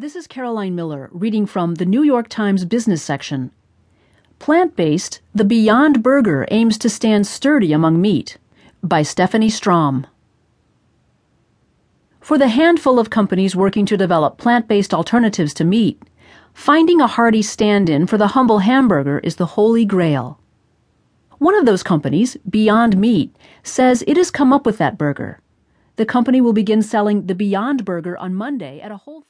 This is Caroline Miller reading from the New York Times business section. Plant based, the Beyond Burger aims to stand sturdy among meat by Stephanie Strom. For the handful of companies working to develop plant based alternatives to meat, finding a hearty stand in for the humble hamburger is the holy grail. One of those companies, Beyond Meat, says it has come up with that burger. The company will begin selling the Beyond Burger on Monday at a Whole Foods.